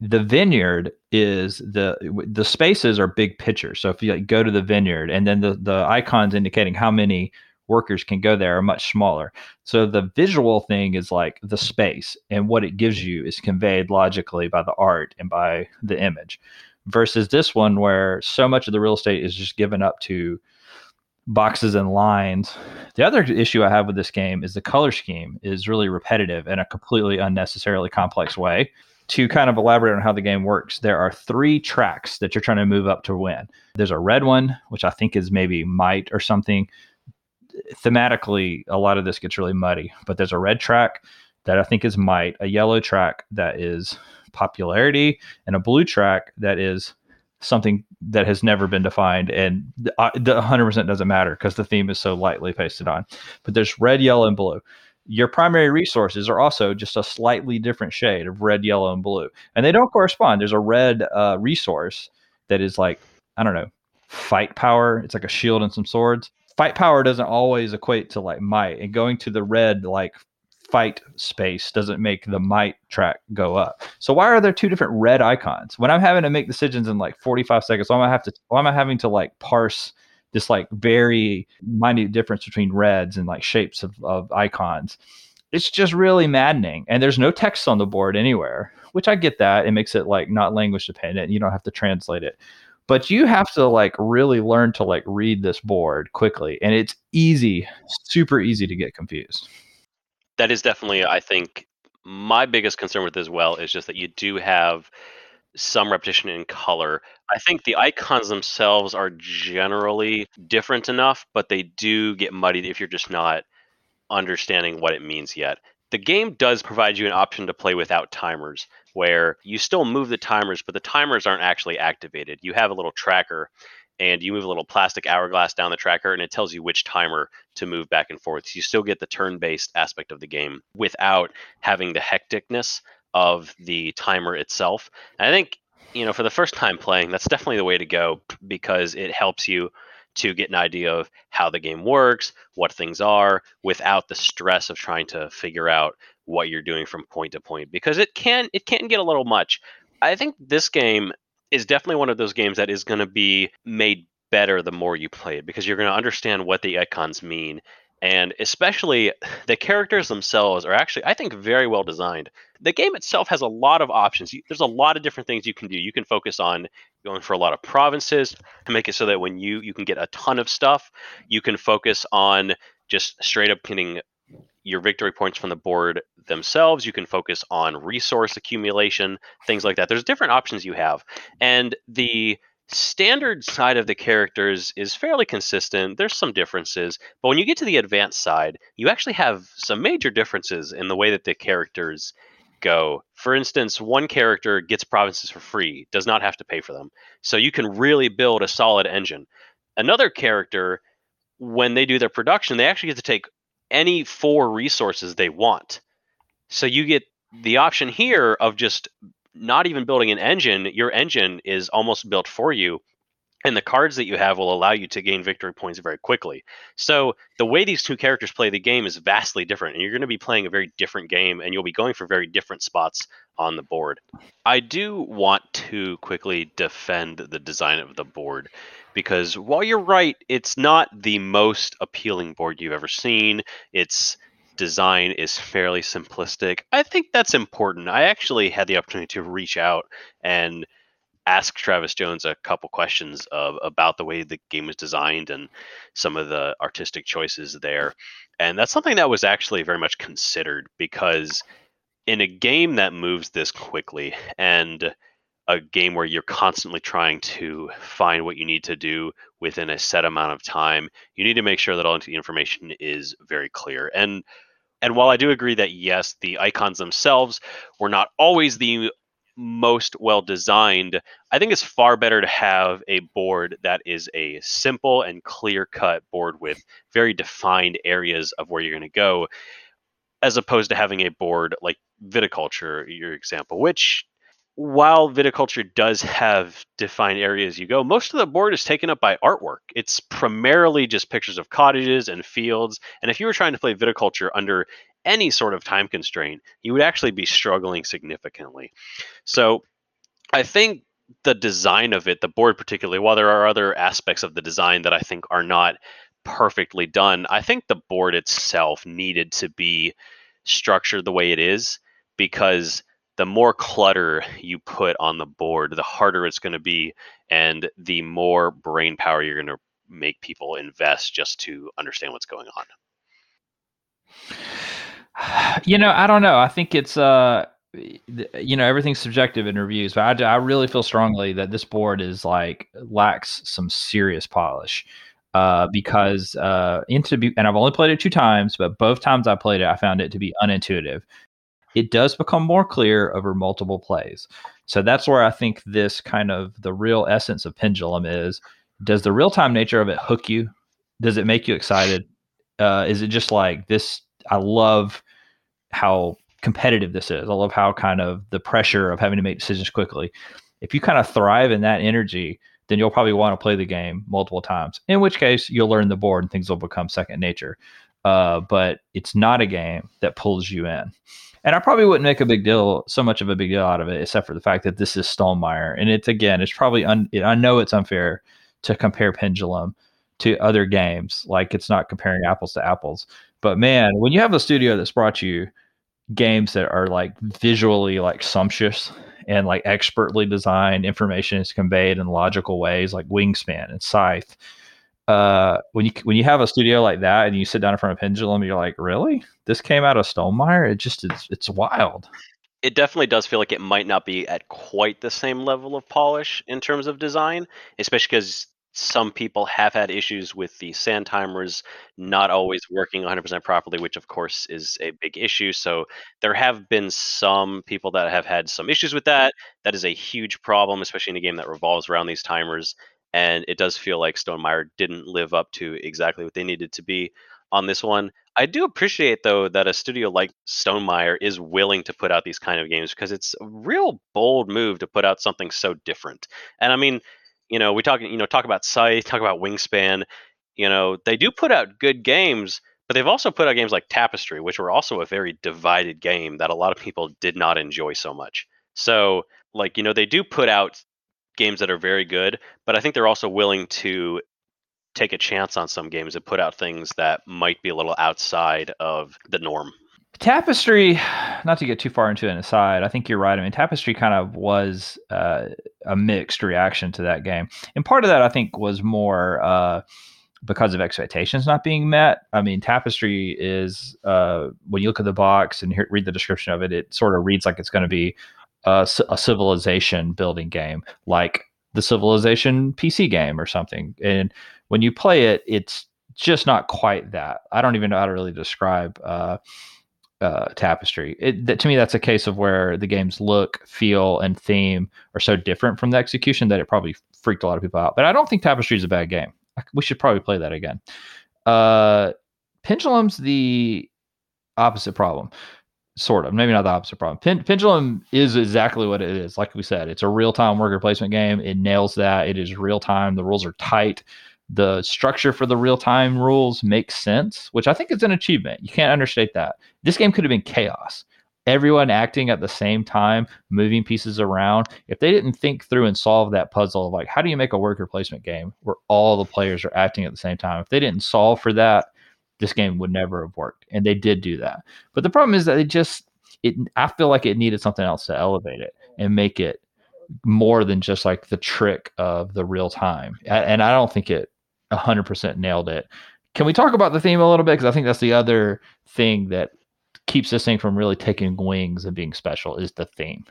the vineyard is the the spaces are big pictures. So if you like, go to the vineyard, and then the the icons indicating how many workers can go there are much smaller. So the visual thing is like the space, and what it gives you is conveyed logically by the art and by the image, versus this one where so much of the real estate is just given up to boxes and lines. The other issue I have with this game is the color scheme is really repetitive in a completely unnecessarily complex way to kind of elaborate on how the game works, there are three tracks that you're trying to move up to win. There's a red one, which I think is maybe might or something. Thematically, a lot of this gets really muddy, but there's a red track that I think is might, a yellow track that is popularity, and a blue track that is something that has never been defined and the 100% doesn't matter because the theme is so lightly pasted on but there's red yellow and blue your primary resources are also just a slightly different shade of red, yellow, and blue, and they don't correspond. There's a red uh, resource that is like I don't know, fight power. It's like a shield and some swords. Fight power doesn't always equate to like might, and going to the red like fight space doesn't make the might track go up. So why are there two different red icons? When I'm having to make decisions in like 45 seconds, why am I have to why am I having to like parse this like very minute difference between reds and like shapes of, of icons. It's just really maddening. And there's no text on the board anywhere, which I get that. It makes it like not language dependent. You don't have to translate it. But you have to like really learn to like read this board quickly. And it's easy, super easy to get confused. That is definitely, I think, my biggest concern with as well is just that you do have some repetition in color. I think the icons themselves are generally different enough, but they do get muddied if you're just not understanding what it means yet. The game does provide you an option to play without timers, where you still move the timers, but the timers aren't actually activated. You have a little tracker, and you move a little plastic hourglass down the tracker, and it tells you which timer to move back and forth. So you still get the turn based aspect of the game without having the hecticness of the timer itself. And I think, you know, for the first time playing, that's definitely the way to go because it helps you to get an idea of how the game works, what things are, without the stress of trying to figure out what you're doing from point to point because it can it can get a little much. I think this game is definitely one of those games that is going to be made better the more you play it because you're going to understand what the icons mean. And especially the characters themselves are actually i think very well designed. The game itself has a lot of options. There's a lot of different things you can do. You can focus on going for a lot of provinces to make it so that when you you can get a ton of stuff you can focus on just straight up getting your victory points from the board themselves you can focus on resource accumulation things like that there's different options you have and the standard side of the characters is fairly consistent. There's some differences, but when you get to the advanced side, you actually have some major differences in the way that the characters go. For instance, one character gets provinces for free, does not have to pay for them. So you can really build a solid engine. Another character, when they do their production, they actually get to take any four resources they want. So you get the option here of just not even building an engine, your engine is almost built for you. And the cards that you have will allow you to gain victory points very quickly. So the way these two characters play the game is vastly different. And you're going to be playing a very different game and you'll be going for very different spots on the board. I do want to quickly defend the design of the board because while you're right, it's not the most appealing board you've ever seen. It's design is fairly simplistic. I think that's important. I actually had the opportunity to reach out and ask Travis Jones a couple questions of, about the way the game was designed and some of the artistic choices there. And that's something that was actually very much considered because in a game that moves this quickly and a game where you're constantly trying to find what you need to do within a set amount of time, you need to make sure that all the information is very clear. And and while I do agree that yes, the icons themselves were not always the most well designed, I think it's far better to have a board that is a simple and clear cut board with very defined areas of where you're going to go, as opposed to having a board like viticulture, your example, which while viticulture does have defined areas you go, most of the board is taken up by artwork. It's primarily just pictures of cottages and fields. And if you were trying to play viticulture under any sort of time constraint, you would actually be struggling significantly. So I think the design of it, the board particularly, while there are other aspects of the design that I think are not perfectly done, I think the board itself needed to be structured the way it is because the more clutter you put on the board, the harder it's going to be, and the more brain power you're going to make people invest just to understand what's going on. You know, I don't know. I think it's uh you know everything's subjective in reviews but I, I really feel strongly that this board is like lacks some serious polish uh, because uh, into and I've only played it two times, but both times I played it, I found it to be unintuitive. It does become more clear over multiple plays, so that's where I think this kind of the real essence of Pendulum is. Does the real time nature of it hook you? Does it make you excited? Uh, is it just like this? I love how competitive this is. I love how kind of the pressure of having to make decisions quickly. If you kind of thrive in that energy, then you'll probably want to play the game multiple times. In which case, you'll learn the board and things will become second nature. Uh, but it's not a game that pulls you in. And I probably wouldn't make a big deal, so much of a big deal out of it, except for the fact that this is Stonemaier, and it's again, it's probably un, I know it's unfair to compare Pendulum to other games, like it's not comparing apples to apples. But man, when you have a studio that's brought you games that are like visually like sumptuous and like expertly designed information is conveyed in logical ways like wingspan and scythe uh when you when you have a studio like that and you sit down in front of pendulum you're like really this came out of stonemaier it just is it's wild it definitely does feel like it might not be at quite the same level of polish in terms of design especially because some people have had issues with the sand timers not always working 100% properly, which of course is a big issue. So there have been some people that have had some issues with that. That is a huge problem, especially in a game that revolves around these timers. And it does feel like Stonemaier didn't live up to exactly what they needed to be on this one. I do appreciate though that a studio like Stonemaier is willing to put out these kind of games because it's a real bold move to put out something so different. And I mean, you know, we talk, you know, talk about Scythe, talk about Wingspan. You know, they do put out good games, but they've also put out games like Tapestry, which were also a very divided game that a lot of people did not enjoy so much. So, like, you know, they do put out games that are very good, but I think they're also willing to take a chance on some games and put out things that might be a little outside of the norm. Tapestry, not to get too far into an aside, I think you're right. I mean, Tapestry kind of was uh, a mixed reaction to that game. And part of that, I think, was more uh, because of expectations not being met. I mean, Tapestry is, uh, when you look at the box and hear, read the description of it, it sort of reads like it's going to be a, a civilization building game, like the Civilization PC game or something. And when you play it, it's just not quite that. I don't even know how to really describe uh, uh, tapestry. It, that, to me, that's a case of where the game's look, feel, and theme are so different from the execution that it probably freaked a lot of people out. But I don't think Tapestry is a bad game. We should probably play that again. Uh, Pendulum's the opposite problem, sort of. Maybe not the opposite problem. Pen- Pendulum is exactly what it is. Like we said, it's a real time worker placement game. It nails that. It is real time. The rules are tight the structure for the real time rules makes sense, which I think is an achievement. You can't understate that. This game could have been chaos. Everyone acting at the same time, moving pieces around. If they didn't think through and solve that puzzle of like, how do you make a worker placement game where all the players are acting at the same time? If they didn't solve for that, this game would never have worked. And they did do that. But the problem is that it just, it, I feel like it needed something else to elevate it and make it more than just like the trick of the real time. And I don't think it 100% nailed it. Can we talk about the theme a little bit? Because I think that's the other thing that keeps this thing from really taking wings and being special is the theme.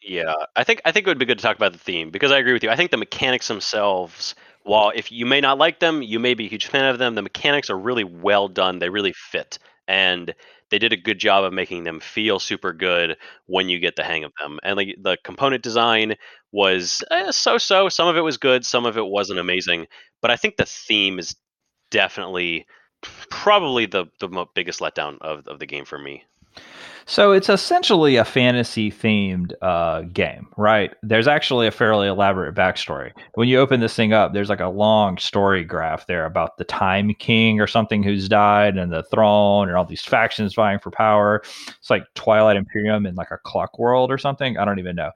Yeah, I think I think it would be good to talk about the theme because I agree with you. I think the mechanics themselves, while if you may not like them, you may be a huge fan of them. The mechanics are really well done. They really fit, and they did a good job of making them feel super good when you get the hang of them. And the component design was eh, so-so. Some of it was good, some of it wasn't amazing. But I think the theme is definitely probably the the biggest letdown of of the game for me. So it's essentially a fantasy themed uh, game, right? There's actually a fairly elaborate backstory. When you open this thing up, there's like a long story graph there about the Time King or something who's died and the throne and all these factions vying for power. It's like Twilight Imperium in like a clock world or something. I don't even know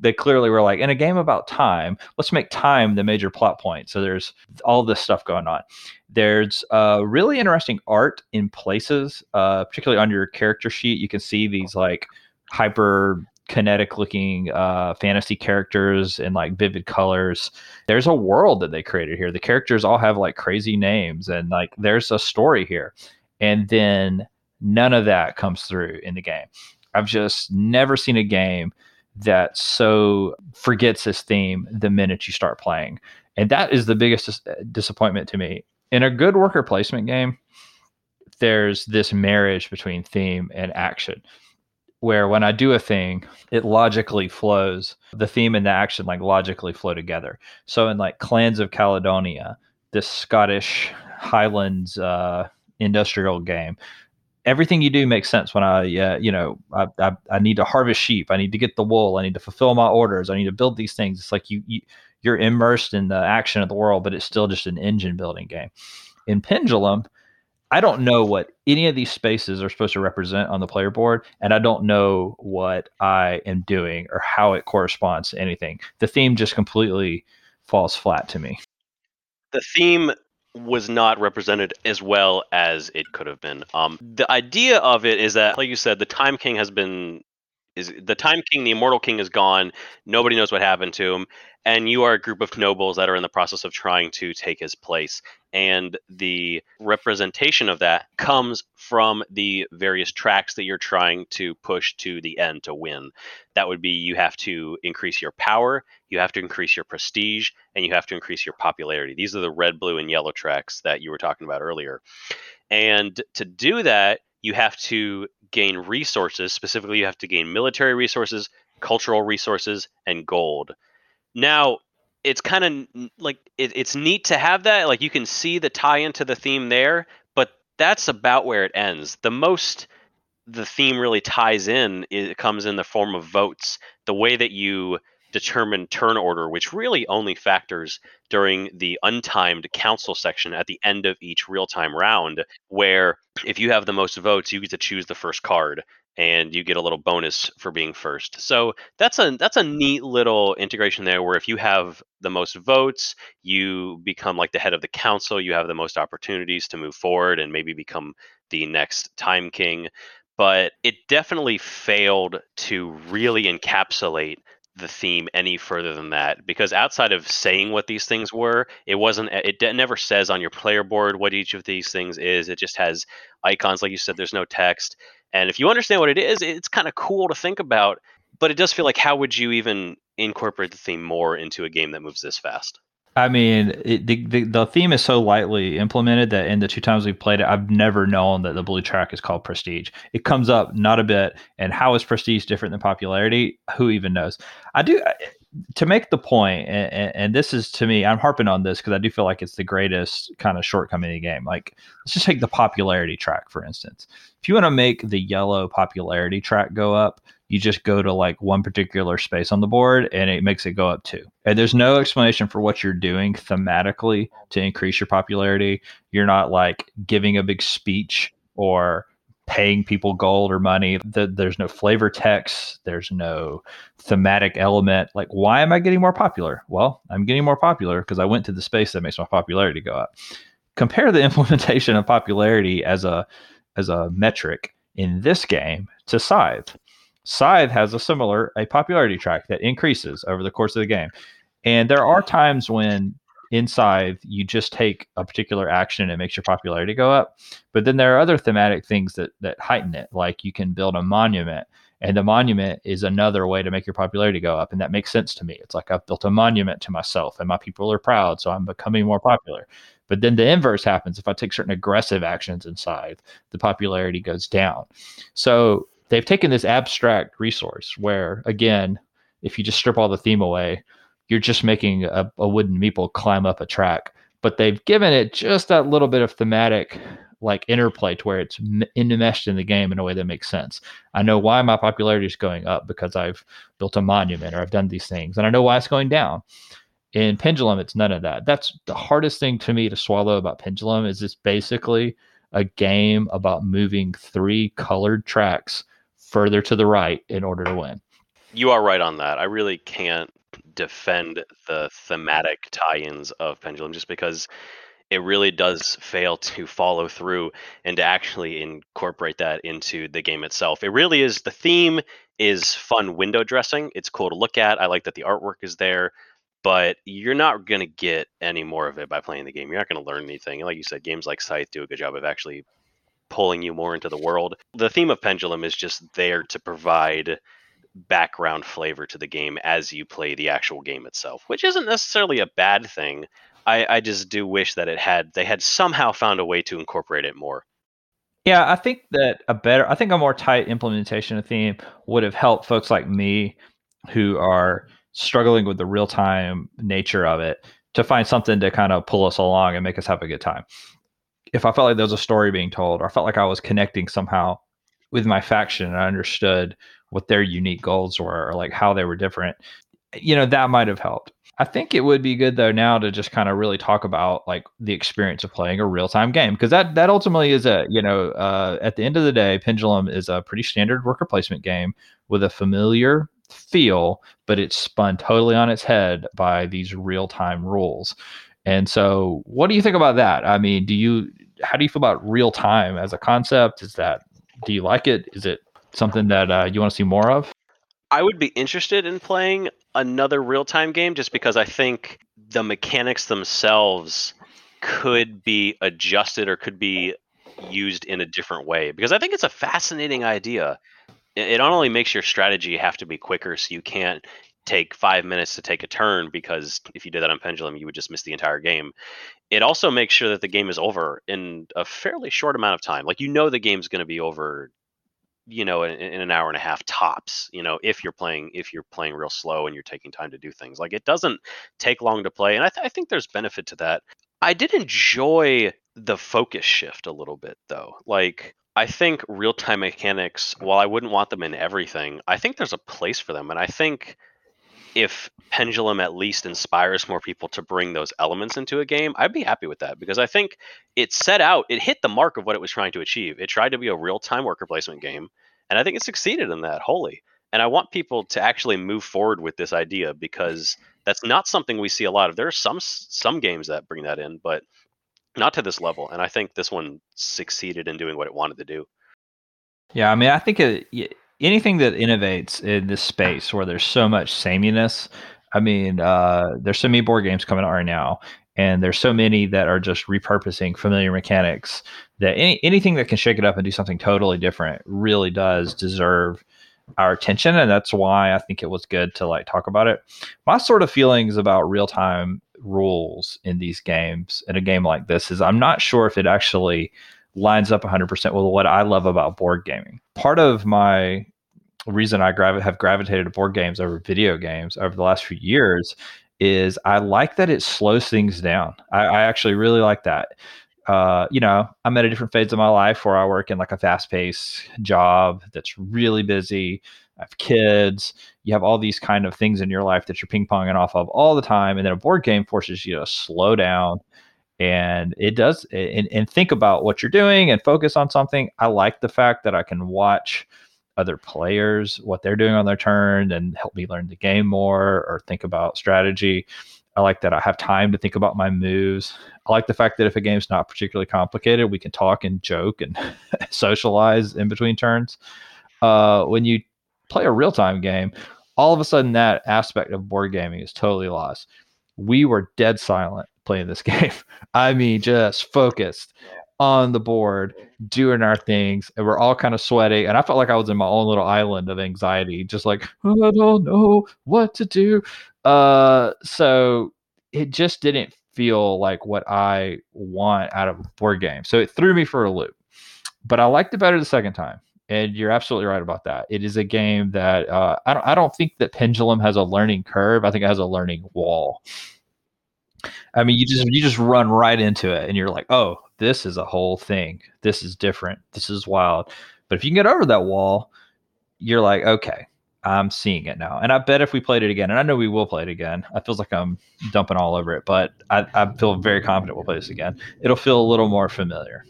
they clearly were like in a game about time let's make time the major plot point. So there's all this stuff going on. There's uh, really interesting art in places uh, particularly on your character sheet you can see these like hyper kinetic looking uh, fantasy characters in like vivid colors. There's a world that they created here. The characters all have like crazy names and like there's a story here. And then none of that comes through in the game. I've just never seen a game that so forgets his theme the minute you start playing. And that is the biggest dis- disappointment to me. In a good worker placement game, there's this marriage between theme and action where when I do a thing, it logically flows. The theme and the action like logically flow together. So in like Clans of Caledonia, this Scottish Highlands uh, industrial game, everything you do makes sense when I, uh, you know, I, I, I, need to harvest sheep. I need to get the wool. I need to fulfill my orders. I need to build these things. It's like you, you you're immersed in the action of the world, but it's still just an engine building game. In Pendulum, I don't know what any of these spaces are supposed to represent on the player board, and I don't know what I am doing or how it corresponds to anything. The theme just completely falls flat to me. The theme was not represented as well as it could have been. Um, the idea of it is that, like you said, the Time King has been is the Time King, the Immortal King is gone. Nobody knows what happened to him, and you are a group of nobles that are in the process of trying to take his place. And the representation of that comes from the various tracks that you're trying to push to the end to win. That would be you have to increase your power, you have to increase your prestige, and you have to increase your popularity. These are the red, blue, and yellow tracks that you were talking about earlier. And to do that, you have to gain resources. Specifically, you have to gain military resources, cultural resources, and gold. Now, it's kind of like it, it's neat to have that. Like you can see the tie into the theme there, but that's about where it ends. The most the theme really ties in it comes in the form of votes. The way that you determine turn order, which really only factors during the untimed council section at the end of each real time round, where if you have the most votes, you get to choose the first card and you get a little bonus for being first. So that's a that's a neat little integration there where if you have the most votes, you become like the head of the council, you have the most opportunities to move forward and maybe become the next time king. But it definitely failed to really encapsulate the theme any further than that because outside of saying what these things were it wasn't it never says on your player board what each of these things is it just has icons like you said there's no text. And if you understand what it is it's kind of cool to think about but it does feel like how would you even incorporate the theme more into a game that moves this fast I mean, it, the, the, the theme is so lightly implemented that in the two times we've played it, I've never known that the blue track is called Prestige. It comes up not a bit, and how is Prestige different than popularity? Who even knows? I do to make the point, and, and this is to me, I'm harping on this because I do feel like it's the greatest kind of shortcoming of the game. Like, let's just take the popularity track for instance. If you want to make the yellow popularity track go up, you just go to like one particular space on the board and it makes it go up two. And there's no explanation for what you're doing thematically to increase your popularity. You're not like giving a big speech or paying people gold or money. The, there's no flavor text. There's no thematic element. Like, why am I getting more popular? Well, I'm getting more popular because I went to the space that makes my popularity go up. Compare the implementation of popularity as a as a metric in this game to Scythe. Scythe has a similar a popularity track that increases over the course of the game. And there are times when in Scythe you just take a particular action and it makes your popularity go up. But then there are other thematic things that that heighten it, like you can build a monument. And the monument is another way to make your popularity go up. And that makes sense to me. It's like I've built a monument to myself and my people are proud, so I'm becoming more popular. But then the inverse happens. If I take certain aggressive actions in Scythe, the popularity goes down. So they've taken this abstract resource where again if you just strip all the theme away you're just making a, a wooden meeple climb up a track but they've given it just that little bit of thematic like interplay to where it's enmeshed in the game in a way that makes sense. I know why my popularity is going up because I've built a monument or I've done these things, and I know why it's going down. In Pendulum, it's none of that. That's the hardest thing to me to swallow about Pendulum is it's basically a game about moving three colored tracks further to the right in order to win. You are right on that. I really can't defend the thematic tie-ins of Pendulum just because it really does fail to follow through and to actually incorporate that into the game itself. It really is the theme is fun window dressing. It's cool to look at. I like that the artwork is there, but you're not going to get any more of it by playing the game. You're not going to learn anything. Like you said, games like Scythe do a good job of actually pulling you more into the world. The theme of Pendulum is just there to provide background flavor to the game as you play the actual game itself, which isn't necessarily a bad thing. I, I just do wish that it had they had somehow found a way to incorporate it more. Yeah, I think that a better, I think a more tight implementation of theme would have helped folks like me who are struggling with the real time nature of it to find something to kind of pull us along and make us have a good time. If I felt like there was a story being told, or I felt like I was connecting somehow with my faction and I understood what their unique goals were or like how they were different, you know, that might have helped. I think it would be good though now to just kind of really talk about like the experience of playing a real time game because that that ultimately is a you know uh, at the end of the day, Pendulum is a pretty standard worker placement game with a familiar feel, but it's spun totally on its head by these real time rules. And so, what do you think about that? I mean, do you how do you feel about real time as a concept? Is that do you like it? Is it something that uh, you want to see more of? I would be interested in playing another real time game just because I think the mechanics themselves could be adjusted or could be used in a different way because I think it's a fascinating idea. It not only makes your strategy have to be quicker so you can't take five minutes to take a turn because if you did that on Pendulum, you would just miss the entire game. It also makes sure that the game is over in a fairly short amount of time. Like you know the game's going to be over you know in, in, an hour and a half tops you know if you're playing if you're playing real slow and you're taking time to do things like it doesn't take long to play and i, th- I think there's benefit to that i did enjoy the focus shift a little bit though like i think real-time mechanics while i wouldn't want them in everything i think there's a place for them and i think if Pendulum at least inspires more people to bring those elements into a game, I'd be happy with that because I think it set out, it hit the mark of what it was trying to achieve. It tried to be a real time worker placement game, and I think it succeeded in that wholly. And I want people to actually move forward with this idea because that's not something we see a lot of. There are some some games that bring that in, but not to this level. And I think this one succeeded in doing what it wanted to do. Yeah, I mean, I think it, anything that innovates in this space where there's so much sameness. I mean, uh, there's so many board games coming out right now, and there's so many that are just repurposing familiar mechanics that any, anything that can shake it up and do something totally different really does deserve our attention and that's why i think it was good to like talk about it my sort of feelings about real-time rules in these games in a game like this is i'm not sure if it actually lines up 100% with what I love about board gaming. Part of my reason I gravi- have gravitated to board games over video games over the last few years is I like that it slows things down. I, I actually really like that. Uh, you know, I'm at a different phase of my life where I work in like a fast paced job that's really busy. I have kids. You have all these kind of things in your life that you're ping ponging off of all the time. And then a board game forces you to slow down and it does and, and think about what you're doing and focus on something. I like the fact that i can watch other players what they're doing on their turn and help me learn the game more or think about strategy. I like that i have time to think about my moves. I like the fact that if a game's not particularly complicated we can talk and joke and socialize in between turns. Uh, when you play a real-time game all of a sudden that aspect of board gaming is totally lost. We were dead silent playing this game. I mean, just focused on the board, doing our things, and we're all kind of sweaty. And I felt like I was in my own little island of anxiety, just like I don't know what to do. Uh, so it just didn't feel like what I want out of a board game. So it threw me for a loop. But I liked it better the second time. And you're absolutely right about that. It is a game that uh, I don't. I don't think that Pendulum has a learning curve. I think it has a learning wall. I mean, you just you just run right into it, and you're like, oh, this is a whole thing. This is different. This is wild. But if you can get over that wall, you're like, okay, I'm seeing it now. And I bet if we played it again, and I know we will play it again, it feels like I'm dumping all over it, but I, I feel very confident we'll play this again. It'll feel a little more familiar.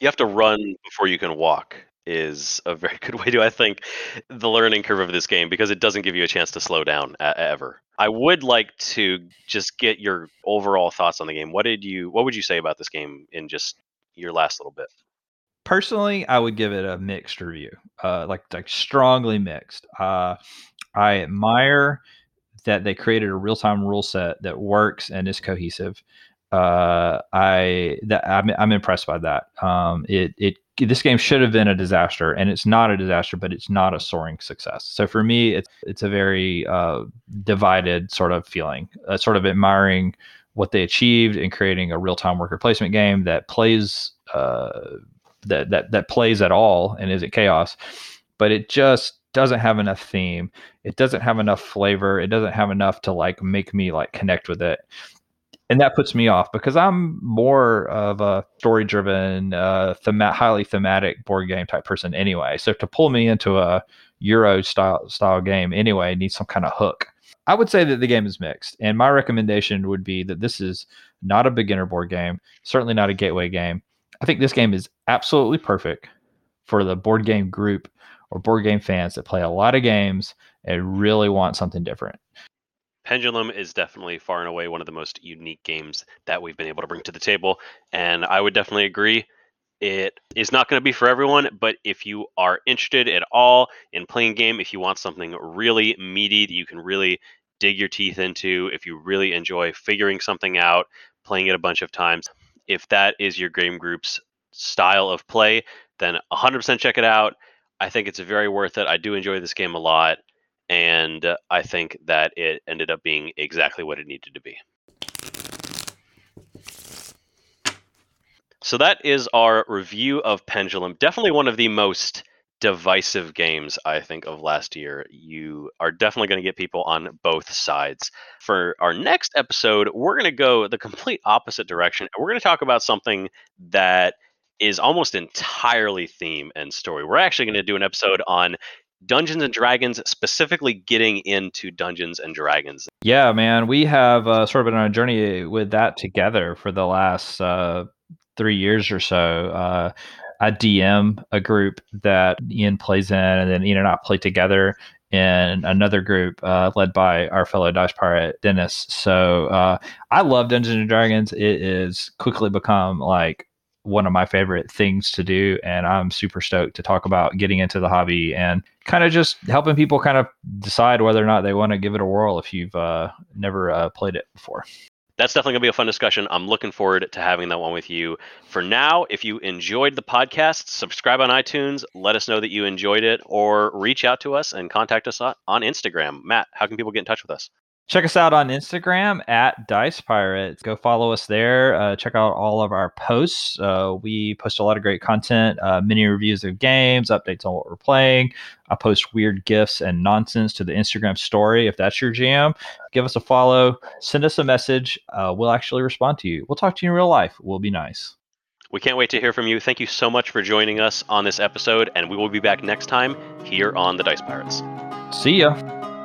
You have to run before you can walk. Is a very good way to, I think, the learning curve of this game because it doesn't give you a chance to slow down uh, ever. I would like to just get your overall thoughts on the game. What did you, what would you say about this game in just your last little bit? Personally, I would give it a mixed review, uh, like like strongly mixed. Uh, I admire that they created a real time rule set that works and is cohesive. Uh, I that I'm, I'm impressed by that. Um, it it this game should have been a disaster, and it's not a disaster, but it's not a soaring success. So for me, it's it's a very uh, divided sort of feeling, uh, sort of admiring what they achieved in creating a real time worker placement game that plays uh, that that that plays at all and isn't chaos, but it just doesn't have enough theme. It doesn't have enough flavor. It doesn't have enough to like make me like connect with it and that puts me off because I'm more of a story driven, uh, thema- highly thematic board game type person anyway. So to pull me into a Euro style style game anyway needs some kind of hook. I would say that the game is mixed, and my recommendation would be that this is not a beginner board game, certainly not a gateway game. I think this game is absolutely perfect for the board game group or board game fans that play a lot of games and really want something different. Pendulum is definitely far and away one of the most unique games that we've been able to bring to the table. And I would definitely agree. It is not going to be for everyone, but if you are interested at all in playing game, if you want something really meaty that you can really dig your teeth into, if you really enjoy figuring something out, playing it a bunch of times, if that is your game group's style of play, then 100% check it out. I think it's very worth it. I do enjoy this game a lot and uh, I think that it ended up being exactly what it needed to be. So that is our review of Pendulum. Definitely one of the most divisive games I think of last year. You are definitely going to get people on both sides. For our next episode, we're going to go the complete opposite direction. We're going to talk about something that is almost entirely theme and story. We're actually going to do an episode on Dungeons and Dragons, specifically getting into Dungeons and Dragons. Yeah, man, we have uh, sort of been on a journey with that together for the last uh, three years or so. Uh, I DM a group that Ian plays in, and then Ian and I play together in another group uh, led by our fellow Dice Pirate Dennis. So uh, I love Dungeons and Dragons. It is quickly become like one of my favorite things to do. And I'm super stoked to talk about getting into the hobby and kind of just helping people kind of decide whether or not they want to give it a whirl if you've uh, never uh, played it before. That's definitely going to be a fun discussion. I'm looking forward to having that one with you. For now, if you enjoyed the podcast, subscribe on iTunes, let us know that you enjoyed it, or reach out to us and contact us on Instagram. Matt, how can people get in touch with us? Check us out on Instagram at Dice Pirates. Go follow us there. Uh, check out all of our posts. Uh, we post a lot of great content, uh, mini reviews of games, updates on what we're playing. I post weird gifts and nonsense to the Instagram story. If that's your jam, give us a follow. Send us a message. Uh, we'll actually respond to you. We'll talk to you in real life. We'll be nice. We can't wait to hear from you. Thank you so much for joining us on this episode, and we will be back next time here on the Dice Pirates. See ya.